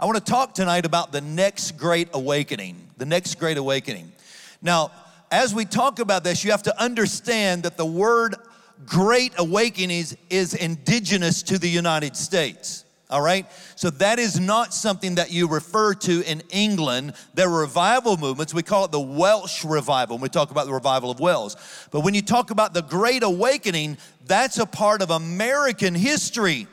I want to talk tonight about the next great awakening. The next great awakening. Now, as we talk about this, you have to understand that the word great awakening is, is indigenous to the United States. All right? So that is not something that you refer to in England. There are revival movements. We call it the Welsh revival when we talk about the revival of Wales. But when you talk about the Great Awakening, that's a part of American history.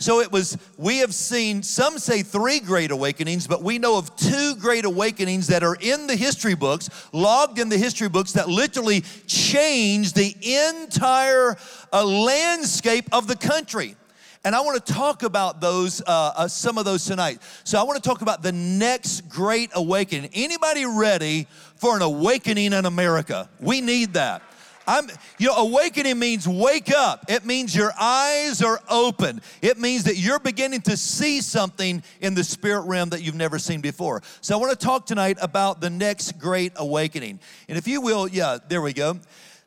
So it was, we have seen, some say three great awakenings, but we know of two great awakenings that are in the history books, logged in the history books, that literally changed the entire uh, landscape of the country. And I want to talk about those, uh, uh, some of those tonight. So I want to talk about the next great awakening. Anybody ready for an awakening in America? We need that. I'm, you know, awakening means wake up. It means your eyes are open. It means that you're beginning to see something in the spirit realm that you've never seen before. So I want to talk tonight about the next great awakening. And if you will, yeah, there we go.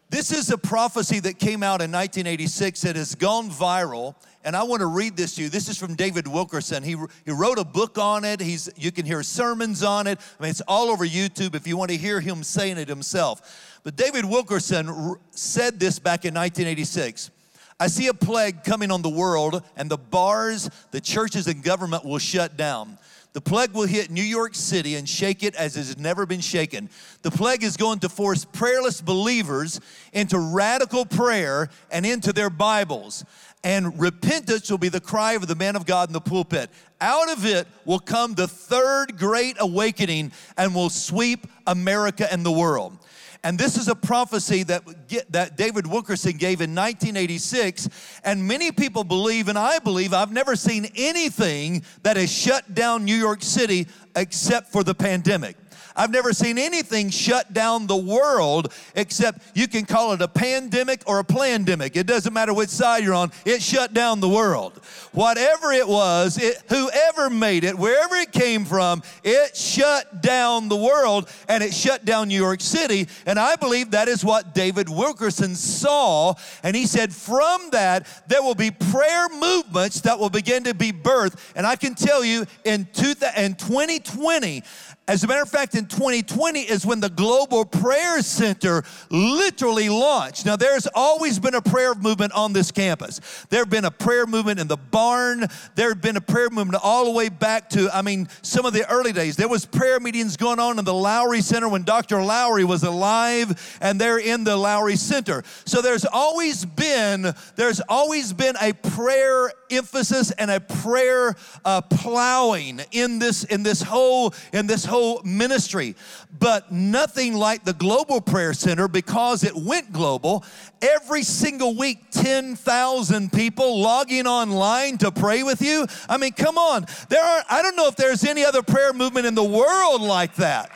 This is a prophecy that came out in 1986 that has gone viral and I want to read this to you. This is from David Wilkerson. He, he wrote a book on it. He's, you can hear sermons on it. I mean, it's all over YouTube if you want to hear him saying it himself. But David Wilkerson said this back in 1986. I see a plague coming on the world, and the bars, the churches, and government will shut down. The plague will hit New York City and shake it as it has never been shaken. The plague is going to force prayerless believers into radical prayer and into their Bibles and repentance will be the cry of the man of God in the pulpit. Out of it will come the third great awakening and will sweep America and the world. And this is a prophecy that, that David Wilkerson gave in 1986. And many people believe, and I believe, I've never seen anything that has shut down New York City except for the pandemic. I've never seen anything shut down the world except you can call it a pandemic or a plandemic. It doesn't matter which side you're on, it shut down the world. Whatever it was, it, whoever made it, wherever it came from, it shut down the world and it shut down New York City. And I believe that is what David Wilkerson saw. And he said, from that, there will be prayer movements that will begin to be birthed. And I can tell you in 2020, as a matter of fact, in 2020 is when the Global Prayer Center literally launched. Now, there's always been a prayer movement on this campus. There have been a prayer movement in the barn. There have been a prayer movement all the way back to, I mean, some of the early days. There was prayer meetings going on in the Lowry Center when Dr. Lowry was alive, and they're in the Lowry Center. So there's always been, there's always been a prayer emphasis and a prayer uh, plowing in this, in this whole, in this whole ministry, but nothing like the Global Prayer Center because it went global. Every single week, 10,000 people logging online to pray with you. I mean, come on. There are, I don't know if there's any other prayer movement in the world like that.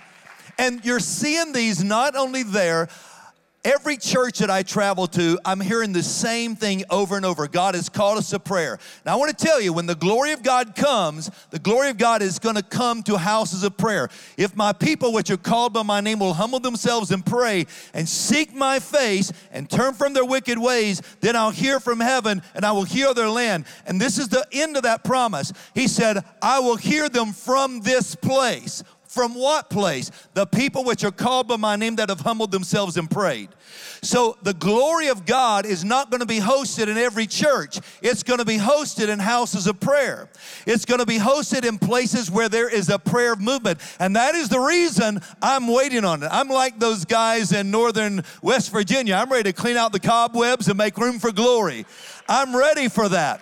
And you're seeing these not only there, Every church that I travel to, I'm hearing the same thing over and over. God has called us to prayer. Now, I want to tell you, when the glory of God comes, the glory of God is going to come to houses of prayer. If my people, which are called by my name, will humble themselves and pray and seek my face and turn from their wicked ways, then I'll hear from heaven and I will heal their land. And this is the end of that promise. He said, I will hear them from this place. From what place? The people which are called by my name that have humbled themselves and prayed. So the glory of God is not going to be hosted in every church. It's going to be hosted in houses of prayer. It's going to be hosted in places where there is a prayer movement. And that is the reason I'm waiting on it. I'm like those guys in northern West Virginia. I'm ready to clean out the cobwebs and make room for glory. I'm ready for that.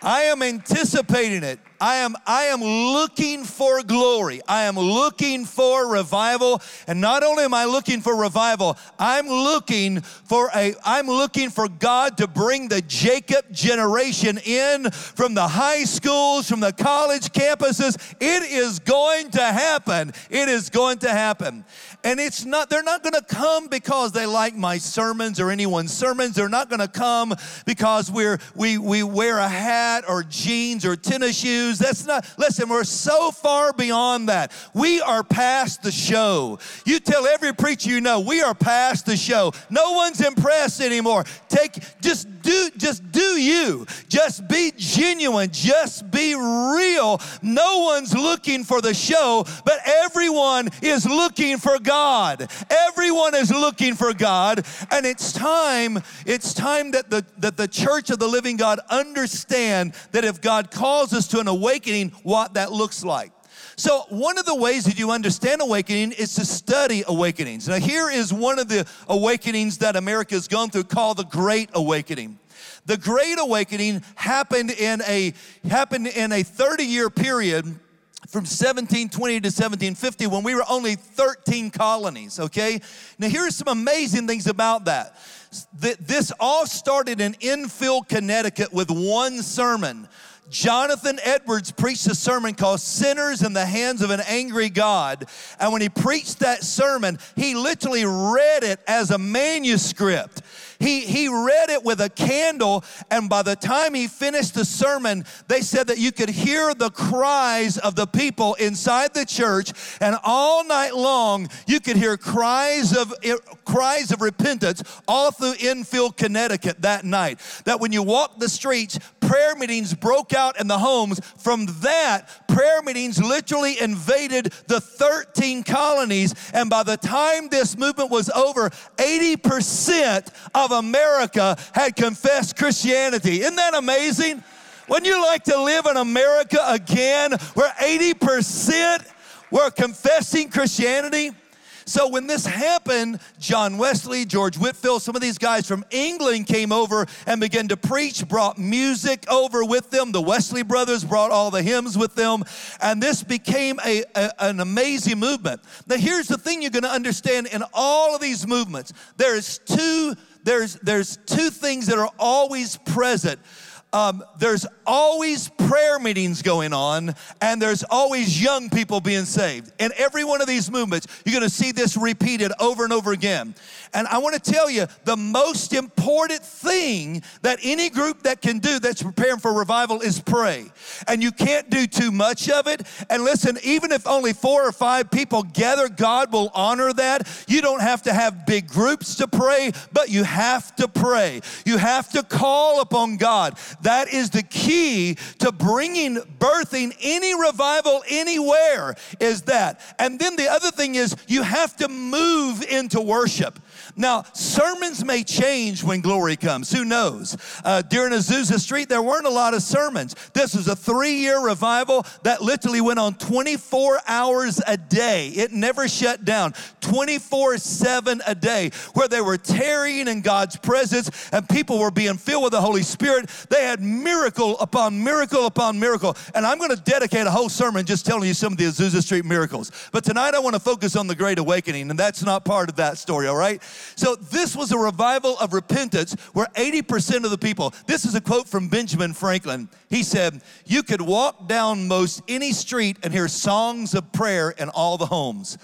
I am anticipating it. I am, I am looking for glory. I am looking for revival. And not only am I looking for revival, I'm looking for a, I'm looking for God to bring the Jacob generation in from the high schools, from the college campuses. It is going to happen. It is going to happen. And it's not, they're not going to come because they like my sermons or anyone's sermons. They're not going to come because we're, we, we wear a hat or jeans or tennis shoes. That's not, listen, we're so far beyond that. We are past the show. You tell every preacher you know, we are past the show. No one's impressed anymore. Take, just do, just do you. Just be genuine. Just be real. No one's looking for the show, but everyone is looking for God. Everyone is looking for God. And it's time, it's time that the, that the church of the living God understand that if God calls us to an awakening, what that looks like. So, one of the ways that you understand awakening is to study awakenings. Now, here is one of the awakenings that America has gone through called the Great Awakening. The Great Awakening happened in a happened in a 30-year period from 1720 to 1750 when we were only 13 colonies, okay? Now, here are some amazing things about that. This all started in Enfield, Connecticut with one sermon. Jonathan Edwards preached a sermon called Sinners in the Hands of an Angry God. And when he preached that sermon, he literally read it as a manuscript. He, he read it with a candle, and by the time he finished the sermon, they said that you could hear the cries of the people inside the church, and all night long you could hear cries of eh, cries of repentance all through Enfield, Connecticut that night. That when you walked the streets, prayer meetings broke out in the homes. From that, prayer meetings literally invaded the 13 colonies, and by the time this movement was over, 80% of America had confessed Christianity. Isn't that amazing? Wouldn't you like to live in America again where 80% were confessing Christianity? So when this happened, John Wesley, George Whitefield, some of these guys from England came over and began to preach, brought music over with them. The Wesley brothers brought all the hymns with them, and this became a, a an amazing movement. Now here's the thing you're going to understand in all of these movements. There is two there's, there's two things that are always present. Um, there's always prayer meetings going on, and there's always young people being saved. In every one of these movements, you're gonna see this repeated over and over again. And I wanna tell you the most important thing that any group that can do that's preparing for revival is pray. And you can't do too much of it. And listen, even if only four or five people gather, God will honor that. You don't have to have big groups to pray, but you have to pray. You have to call upon God. That is the key to bringing, birthing any revival anywhere, is that. And then the other thing is you have to move into worship. Now, sermons may change when glory comes. Who knows? Uh, during Azusa Street, there weren't a lot of sermons. This was a three year revival that literally went on 24 hours a day. It never shut down, 24 7 a day, where they were tarrying in God's presence and people were being filled with the Holy Spirit. They had miracle upon miracle upon miracle. And I'm going to dedicate a whole sermon just telling you some of the Azusa Street miracles. But tonight I want to focus on the Great Awakening, and that's not part of that story, all right? So this was a revival of repentance where 80% of the people, this is a quote from Benjamin Franklin. He said, You could walk down most any street and hear songs of prayer in all the homes.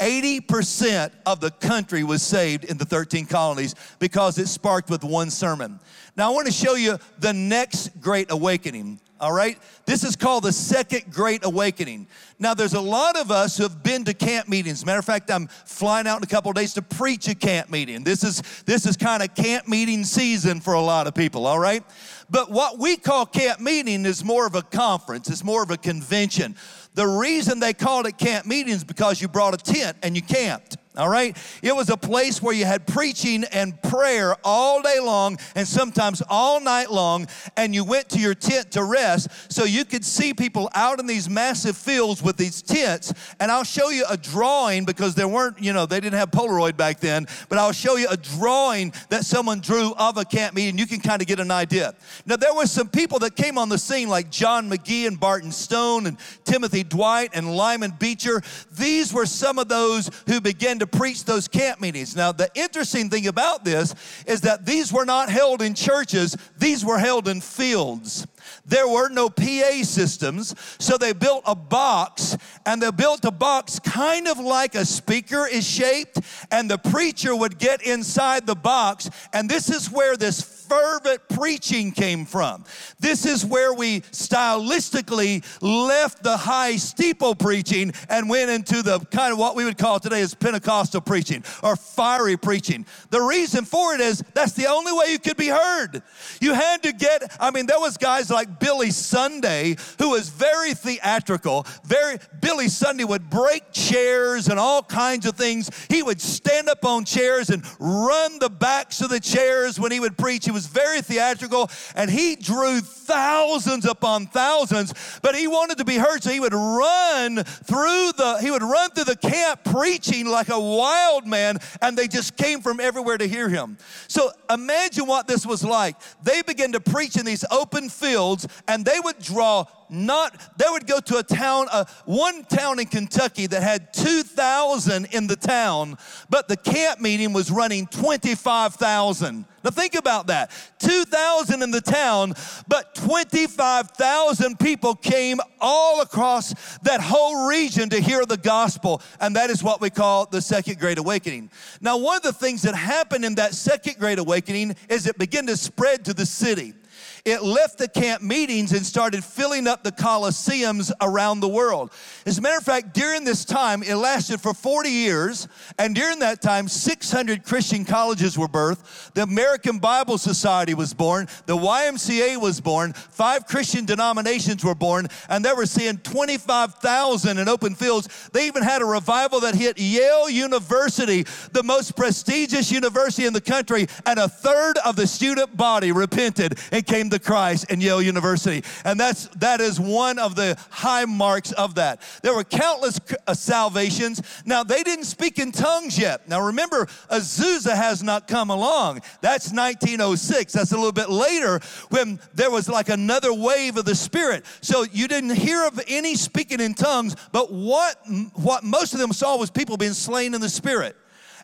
80% of the country was saved in the 13 colonies because it sparked with one sermon. Now, I want to show you the next great awakening all right? This is called the Second Great Awakening. Now, there's a lot of us who have been to camp meetings. Matter of fact, I'm flying out in a couple days to preach a camp meeting. This is, this is kind of camp meeting season for a lot of people, all right? But what we call camp meeting is more of a conference, it's more of a convention. The reason they called it camp meeting is because you brought a tent and you camped all right? It was a place where you had preaching and prayer all day long and sometimes all night long, and you went to your tent to rest so you could see people out in these massive fields with these tents. And I'll show you a drawing because there weren't, you know, they didn't have Polaroid back then, but I'll show you a drawing that someone drew of a camp meeting. You can kind of get an idea. Now, there were some people that came on the scene like John McGee and Barton Stone and Timothy Dwight and Lyman Beecher. These were some of those who began to to preach those camp meetings. Now, the interesting thing about this is that these were not held in churches, these were held in fields. There were no PA systems, so they built a box, and they built a box kind of like a speaker is shaped, and the preacher would get inside the box, and this is where this fervent preaching came from. This is where we stylistically left the high steeple preaching and went into the kind of what we would call today as Pentecostal preaching or fiery preaching. The reason for it is that's the only way you could be heard. You had to get, I mean, there was guys like Billy Sunday who was very theatrical, very, Billy Sunday would break chairs and all kinds of things. He would stand up on chairs and run the backs of the chairs when he would preach. He was very theatrical and he drew thousands upon thousands, but he wanted to be heard, so he would run through the he would run through the camp preaching like a wild man, and they just came from everywhere to hear him. So imagine what this was like. They began to preach in these open fields, and they would draw not they would go to a town uh, one town in kentucky that had 2000 in the town but the camp meeting was running 25000 now think about that. 2000 in the town but 25000 people came all across that whole region to hear the gospel and that is what we call the second great awakening. Now one of the things that happened in that second great awakening is it began to spread to the city it left the camp meetings and started filling up the coliseums around the world. As a matter of fact, during this time, it lasted for 40 years, and during that time, 600 Christian colleges were birthed. The American Bible Society was born, the YMCA was born, five Christian denominations were born, and they were seeing 25,000 in open fields. They even had a revival that hit Yale University, the most prestigious university in the country, and a third of the student body repented and came to Christ in Yale University. And that's, that is one of the high marks of that. There were countless uh, salvations. Now, they didn't speak in tongues yet. Now, remember, Azusa has not come along. That's 1906. That's a little bit later when there was like another wave of the Spirit. So you didn't hear of any speaking in tongues, but what, what most of them saw was people being slain in the Spirit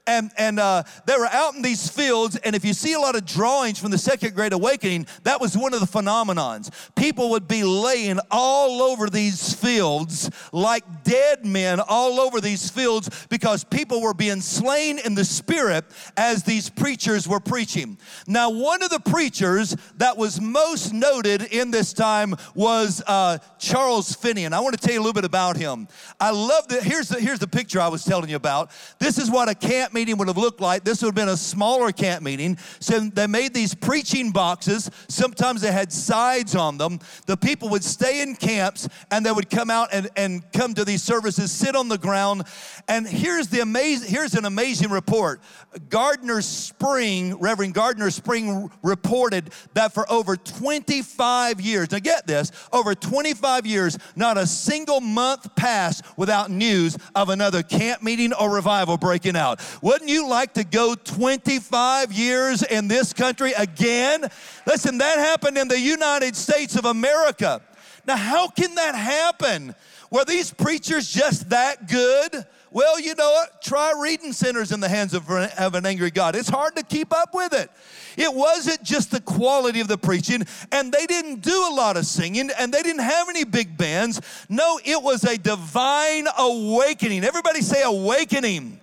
and, and uh, they were out in these fields. And if you see a lot of drawings from the Second Great Awakening, that was one of the phenomenons. People would be laying all over these fields like dead men all over these fields because people were being slain in the spirit as these preachers were preaching. Now, one of the preachers that was most noted in this time was uh, Charles Finney. And I want to tell you a little bit about him. I love that. Here's the, here's the picture I was telling you about. This is what a camp camp meeting would have looked like. This would have been a smaller camp meeting. So they made these preaching boxes. Sometimes they had sides on them. The people would stay in camps and they would come out and, and come to these services, sit on the ground. And here's the amazing, here's an amazing report. Gardner Spring, Reverend Gardner Spring reported that for over 25 years, now get this, over 25 years, not a single month passed without news of another camp meeting or revival breaking out. Wouldn't you like to go 25 years in this country again? Listen, that happened in the United States of America. Now, how can that happen? Were these preachers just that good? Well, you know what? Try reading sinners in the hands of, of an angry God. It's hard to keep up with it. It wasn't just the quality of the preaching, and they didn't do a lot of singing, and they didn't have any big bands. No, it was a divine awakening. Everybody say awakening.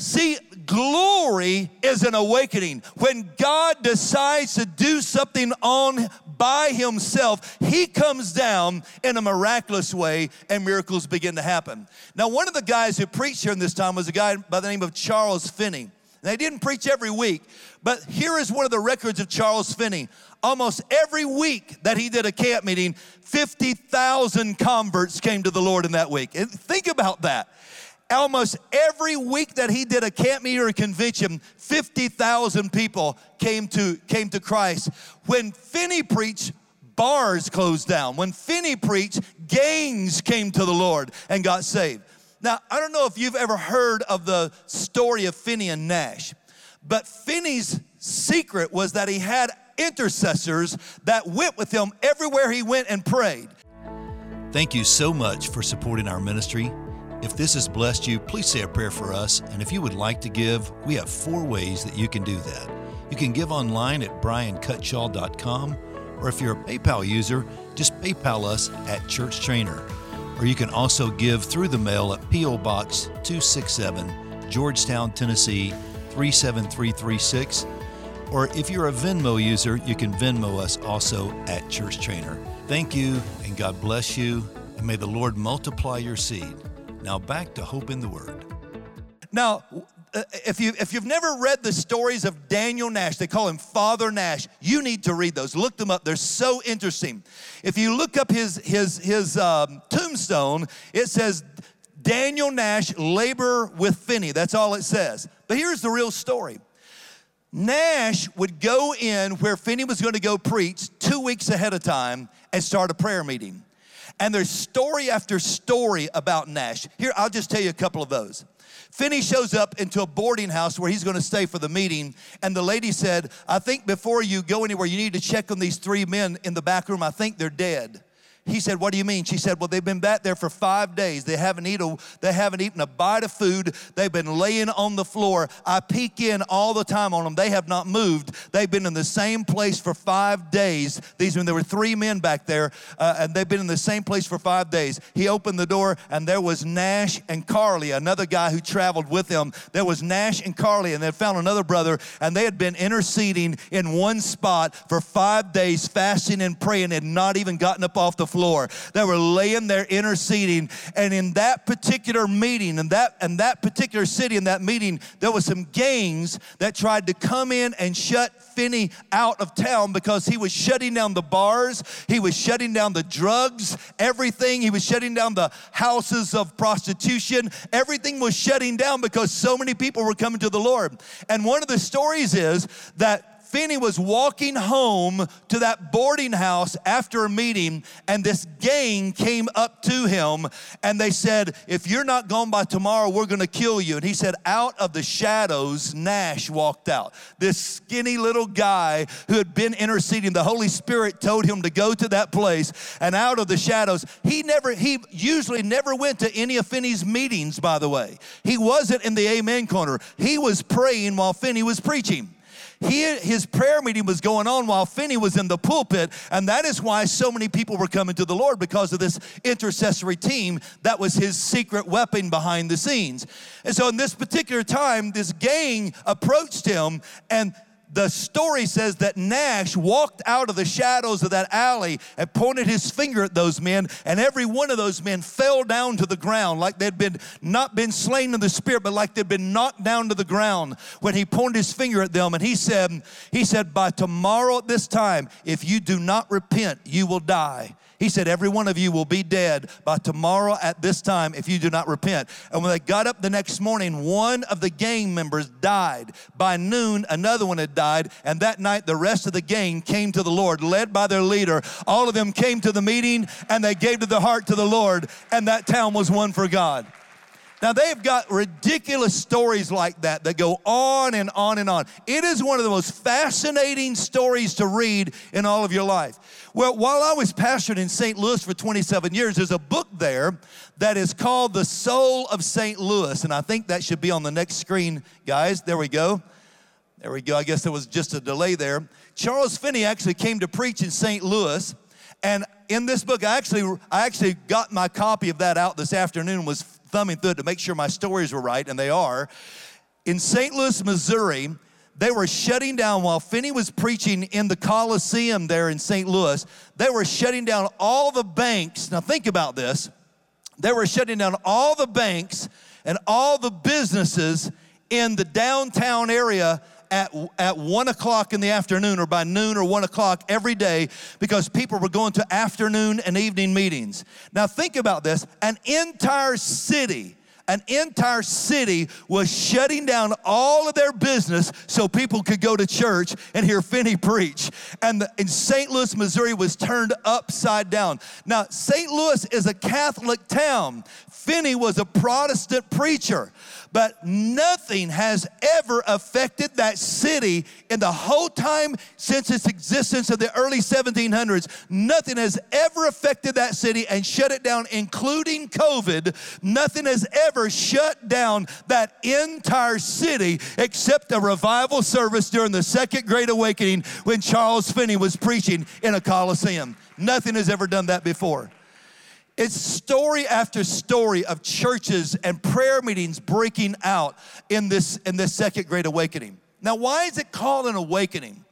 See, glory is an awakening. When God decides to do something on by himself, he comes down in a miraculous way and miracles begin to happen. Now, one of the guys who preached here in this time was a guy by the name of Charles Finney. They didn't preach every week, but here is one of the records of Charles Finney. Almost every week that he did a camp meeting, 50,000 converts came to the Lord in that week. And think about that almost every week that he did a camp meeting or a convention, 50,000 people came to, came to Christ. When Finney preached, bars closed down. When Finney preached, gangs came to the Lord and got saved. Now, I don't know if you've ever heard of the story of Finney and Nash, but Finney's secret was that he had intercessors that went with him everywhere he went and prayed. Thank you so much for supporting our ministry. If this has blessed you, please say a prayer for us. And if you would like to give, we have four ways that you can do that. You can give online at briancutshaw.com, or if you're a PayPal user, just PayPal us at Church Trainer. Or you can also give through the mail at P.O. Box 267, Georgetown, Tennessee 37336. Or if you're a Venmo user, you can Venmo us also at Church Trainer. Thank you, and God bless you, and may the Lord multiply your seed. Now back to Hope in the Word. Now, uh, if, you, if you've never read the stories of Daniel Nash, they call him Father Nash, you need to read those. Look them up, they're so interesting. If you look up his, his, his um, tombstone, it says, Daniel Nash, labor with Finney. That's all it says. But here's the real story. Nash would go in where Finney was going to go preach two weeks ahead of time and start a prayer meeting. And there's story after story about Nash. Here, I'll just tell you a couple of those. Finney shows up into a boarding house where he's going to stay for the meeting. And the lady said, I think before you go anywhere, you need to check on these three men in the back room. I think they're dead. He said, What do you mean? She said, Well, they've been back there for five days. They haven't, eat a, they haven't eaten a bite of food. They've been laying on the floor. I peek in all the time on them. They have not moved. They've been in the same place for five days. These when there were three men back there, uh, and they've been in the same place for five days. He opened the door, and there was Nash and Clary, another guy who traveled with him. There was Nash and Clary, and they found another brother, and they had been interceding in one spot for five days, fasting and praying, and not even gotten up off the floor. They were laying there interceding. And in that particular meeting, in that, in that particular city, in that meeting, there was some gangs that tried to come in and shut Finney out of town because he was shutting down the bars, he was shutting down the drugs, everything. He was shutting down the houses of prostitution. Everything was shutting down because so many people were coming to the Lord. And one of the stories is that Finney was walking home to that boarding house after a meeting, and this gang came up to him and they said, If you're not gone by tomorrow, we're gonna kill you. And he said, Out of the shadows, Nash walked out. This skinny little guy who had been interceding, the Holy Spirit told him to go to that place, and out of the shadows, he never, he usually never went to any of Finney's meetings, by the way. He wasn't in the Amen corner, he was praying while Finney was preaching. He, his prayer meeting was going on while Finney was in the pulpit, and that is why so many people were coming to the Lord because of this intercessory team that was his secret weapon behind the scenes. And so, in this particular time, this gang approached him and the story says that Nash walked out of the shadows of that alley and pointed his finger at those men, and every one of those men fell down to the ground like they'd been not been slain in the spirit, but like they'd been knocked down to the ground when he pointed his finger at them. And he said, He said, By tomorrow at this time, if you do not repent, you will die. He said, Every one of you will be dead by tomorrow at this time if you do not repent. And when they got up the next morning, one of the gang members died. By noon, another one had died. And that night, the rest of the gang came to the Lord, led by their leader. All of them came to the meeting and they gave to their heart to the Lord. And that town was won for God. Now, they've got ridiculous stories like that that go on and on and on. It is one of the most fascinating stories to read in all of your life. Well, while I was pastoring in St. Louis for 27 years, there's a book there that is called The Soul of St. Louis. And I think that should be on the next screen, guys. There we go. There we go. I guess there was just a delay there. Charles Finney actually came to preach in St. Louis. And in this book, I actually, I actually got my copy of that out this afternoon, was thumbing through it to make sure my stories were right, and they are. In St. Louis, Missouri, they were shutting down while Finney was preaching in the Coliseum there in St. Louis. They were shutting down all the banks. Now, think about this. They were shutting down all the banks and all the businesses in the downtown area at, at one o'clock in the afternoon or by noon or one o'clock every day because people were going to afternoon and evening meetings. Now, think about this an entire city an entire city was shutting down all of their business so people could go to church and hear Finney preach. And, the, and St. Louis, Missouri was turned upside down. Now, St. Louis is a Catholic town. Finney was a Protestant preacher but nothing has ever affected that city in the whole time since its existence in the early 1700s. Nothing has ever affected that city and shut it down, including COVID. Nothing has ever shut down that entire city except a revival service during the Second Great Awakening when Charles Finney was preaching in a Coliseum. Nothing has ever done that before. It's story after story of churches and prayer meetings breaking out in this, in this second great awakening. Now, why is it called an awakening?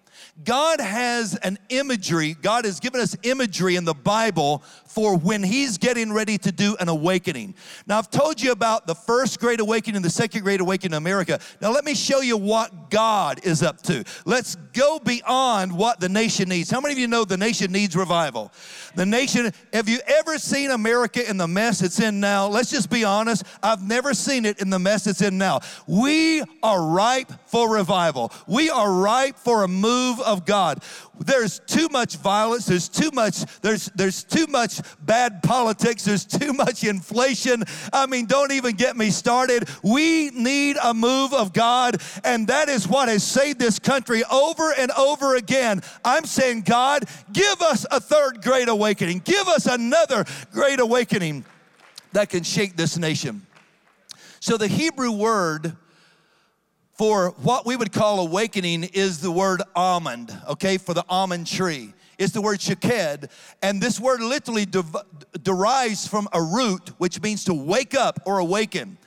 God has an imagery, God has given us imagery in the Bible for when He's getting ready to do an awakening. Now, I've told you about the first great awakening, the second great awakening in America. Now, let me show you what God is up to. Let's go beyond what the nation needs. How many of you know the nation needs revival? The nation, have you ever seen America in the mess it's in now? Let's just be honest. I've never seen it in the mess it's in now. We are ripe for revival, we are ripe for a move of God. There's too much violence, there's too much, there's there's too much bad politics, there's too much inflation. I mean, don't even get me started. We need a move of God, and that is what has saved this country over and over again. I'm saying, God, give us a third great awakening. Give us another great awakening that can shake this nation. So the Hebrew word for what we would call awakening is the word almond, okay, for the almond tree. It's the word shaked, and this word literally de- derives from a root which means to wake up or awaken.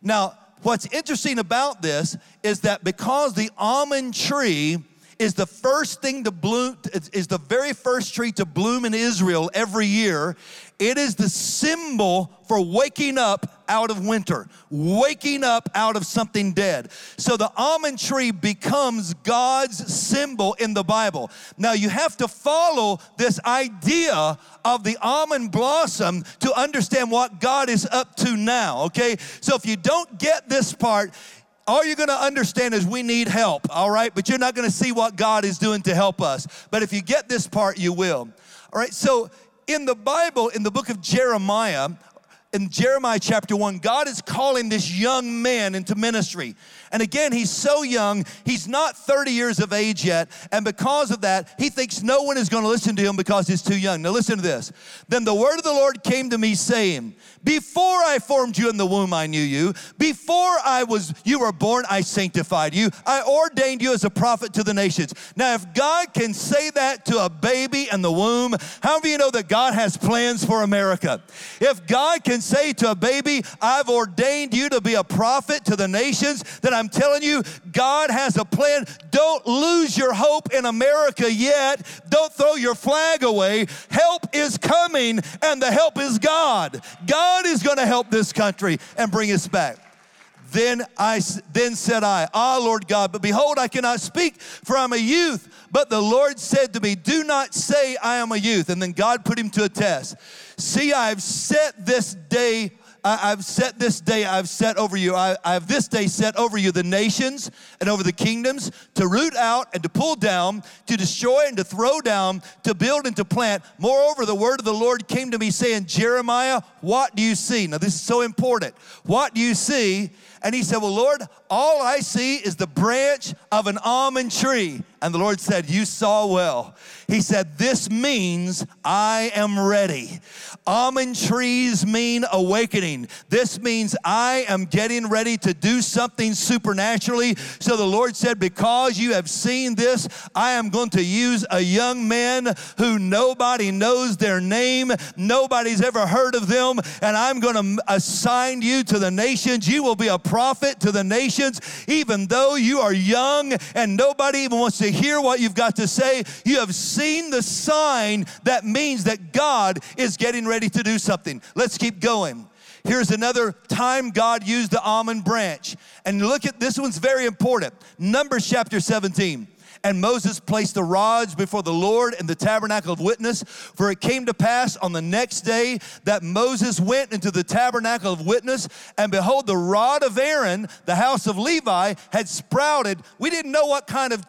Now, what's interesting about this is that because the almond tree is the first thing to bloom, is the very first tree to bloom in Israel every year. It is the symbol for waking up out of winter, waking up out of something dead. So the almond tree becomes God's symbol in the Bible. Now you have to follow this idea of the almond blossom to understand what God is up to now, okay? So if you don't get this part, all you're going to understand is we need help, all right? But you're not going to see what God is doing to help us. But if you get this part, you will. All right, so in the Bible, in the book of Jeremiah, in Jeremiah chapter 1, God is calling this young man into ministry. And again, he's so young, he's not 30 years of age yet. And because of that, he thinks no one is going to listen to him because he's too young. Now, listen to this. Then the word of the Lord came to me, saying, Before I formed you in the womb, I knew you. Before I was, you were born, I sanctified you. I ordained you as a prophet to the nations. Now, if God can say that to a baby in the womb, how do you know that God has plans for America? If God can say to a baby, I've ordained you to be a prophet to the nations, then I'm telling you, God has a plan. Don't lose your hope in America yet. Don't throw your flag away. Help is coming, and the help is God. God is going to help this country and bring us back. Then I then said I, Ah Lord God, but behold, I cannot speak, for I'm a youth. But the Lord said to me, Do not say I am a youth. And then God put him to a test. See, I've set this day I, have set this day, I've set over you, I, I have this day set over you the nations and over the kingdoms to root out and to pull down, to destroy and to throw down, to build and to plant. Moreover, the word of the Lord came to me saying, Jeremiah, what do you see? Now, this is so important. What do you see? And he said, Well, Lord, all I see is the branch of an almond tree. And the Lord said, You saw well. He said, This means I am ready. Almond trees mean awakening. This means I am getting ready to do something supernaturally. So the Lord said, Because you have seen this, I am going to use a young man who nobody knows their name, nobody's ever heard of them, and I'm going to assign you to the nations. You will be a prophet to the nations, even though you are young and nobody even wants to hear what you've got to say. You have seen the sign that means that God is getting ready to do something. Let's keep going. Here's another time God used the almond branch. And look at this one's very important. Numbers chapter 17. And Moses placed the rods before the Lord in the tabernacle of witness. For it came to pass on the next day that Moses went into the tabernacle of witness, and behold, the rod of Aaron, the house of Levi, had sprouted. We didn't know what kind of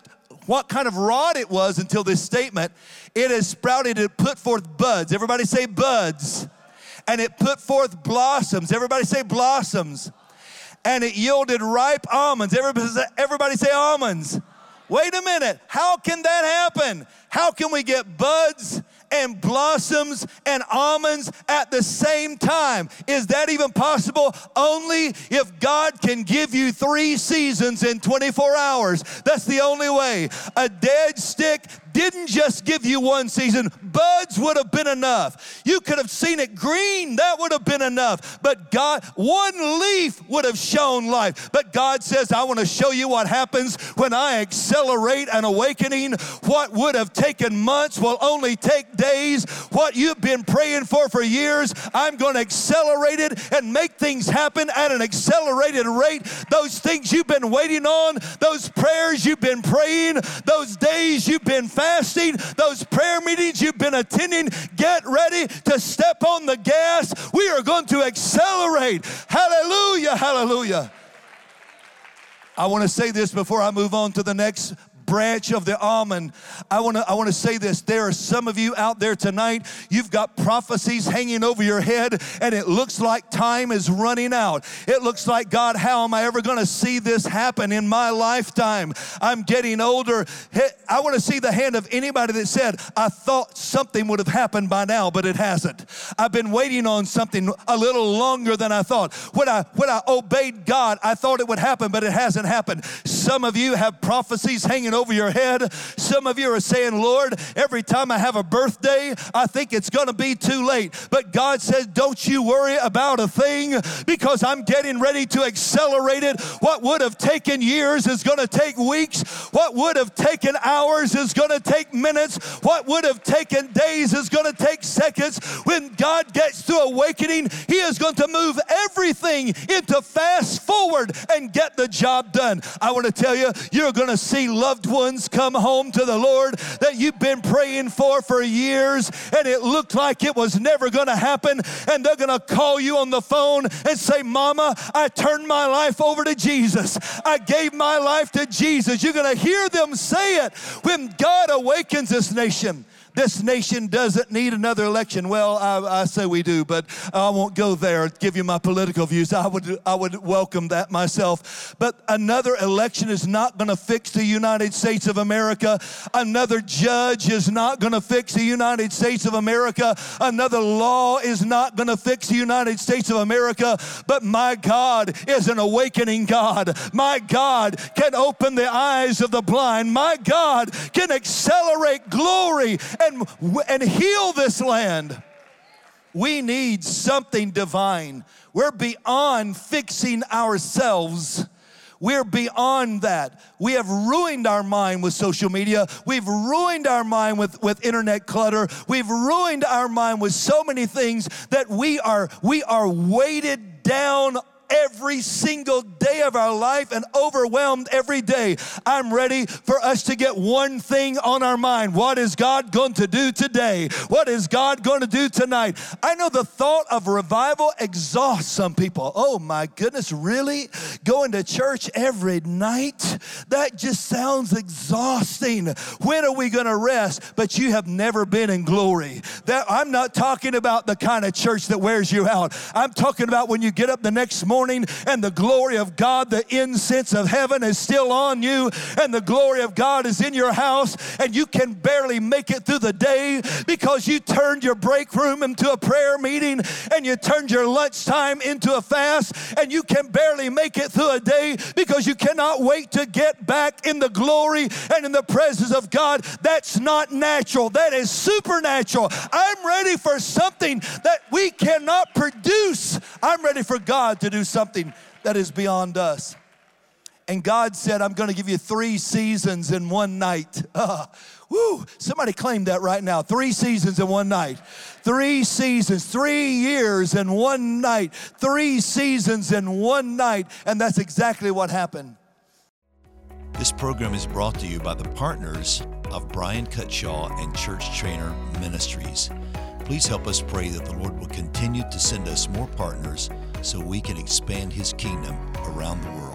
what kind of rod it was until this statement. It has sprouted, it put forth buds. Everybody say buds. And it put forth blossoms. Everybody say blossoms. And it yielded ripe almonds. Everybody everybody say almonds. Wait a minute. How can that happen? How can we get buds and blossoms and almonds at the same time. Is that even possible? Only if God can give you three seasons in 24 hours. That's the only way. A dead stick didn't just give you one season, buds would have been enough. You could have seen it green, that would have been enough. But God, one leaf would have shown life. But God says, I want to show you what happens when I accelerate an awakening. What would have taken months will only take days. What you've been praying for for years, I'm going to accelerate it and make things happen at an accelerated rate. Those things you've been waiting on, those prayers you've been praying, those days you've been fasting, those prayer meetings you've been attending, get ready to step on the gas. We are going to accelerate. Hallelujah, hallelujah. I want to say this before I move on to the next branch of the almond. I want to I want to say this. There are some of you out there tonight. You've got prophecies hanging over your head, and it looks like time is running out. It looks like God, how am I ever going to see this happen in my lifetime? I'm getting older. I want to see the hand of anybody that said, "I thought something would have happened by now, but it hasn't." I've been waiting on something a little longer than I thought. When I when I obeyed God, I thought it would happen, but it hasn't happened. Some of you have prophecies hanging over over your head. Some of you are saying, Lord, every time I have a birthday, I think it's going to be too late. But God says, don't you worry about a thing because I'm getting ready to accelerate it. What would have taken years is going to take weeks. What would have taken hours is going to take minutes. What would have taken days is going to take seconds. When God gets to awakening, He is going to move everything into fast forward and get the job done. I want to tell you, you're going to see loved ones come home to the Lord that you've been praying for for years and it looked like it was never going to happen. And they're going to call you on the phone and say, Mama, I turned my life over to Jesus. I gave my life to Jesus. You're going to hear them say it when God awakens this nation. This nation doesn't need another election. Well, I, I, say we do, but I won't go there, give you my political views. I would, I would welcome that myself. But another election is not going to fix the United States of America. Another judge is not going to fix the United States of America. Another law is not going to fix the United States of America. But my God is an awakening God. My God can open the eyes of the blind. My God can accelerate glory and, and heal this land. We need something divine. We're beyond fixing ourselves. We're beyond that. We have ruined our mind with social media. We've ruined our mind with, with internet clutter. We've ruined our mind with so many things that we are we are weighted down every single day of our life and overwhelmed every day. I'm ready for us to get one thing on our mind. What is God going to do today? What is God going to do tonight? I know the thought of revival exhausts some people. Oh my goodness, really? Going to church every night? That just sounds exhausting. When are we going to rest? But you have never been in glory. That I'm not talking about the kind of church that wears you out. I'm talking about when you get up the next morning morning and the glory of God, the incense of heaven is still on you and the glory of God is in your house and you can barely make it through the day because you turned your break room into a prayer meeting and you turned your lunchtime into a fast and you can barely make it through a day because you cannot wait to get back in the glory and in the presence of God. That's not natural. That is supernatural. I'm ready for something that we cannot produce. I'm ready for God to do something that is beyond us. And God said, I'm to give you three seasons in one night. Uh, woo, somebody claim that right now. Three seasons in one night. Three seasons, three years in one night. Three seasons in one night. And that's exactly what happened. This program is brought to you by the partners of Brian Cutshaw and Church Trainer Ministries. Please help us pray that the Lord will continue to send us more partners so we can expand His kingdom around the world.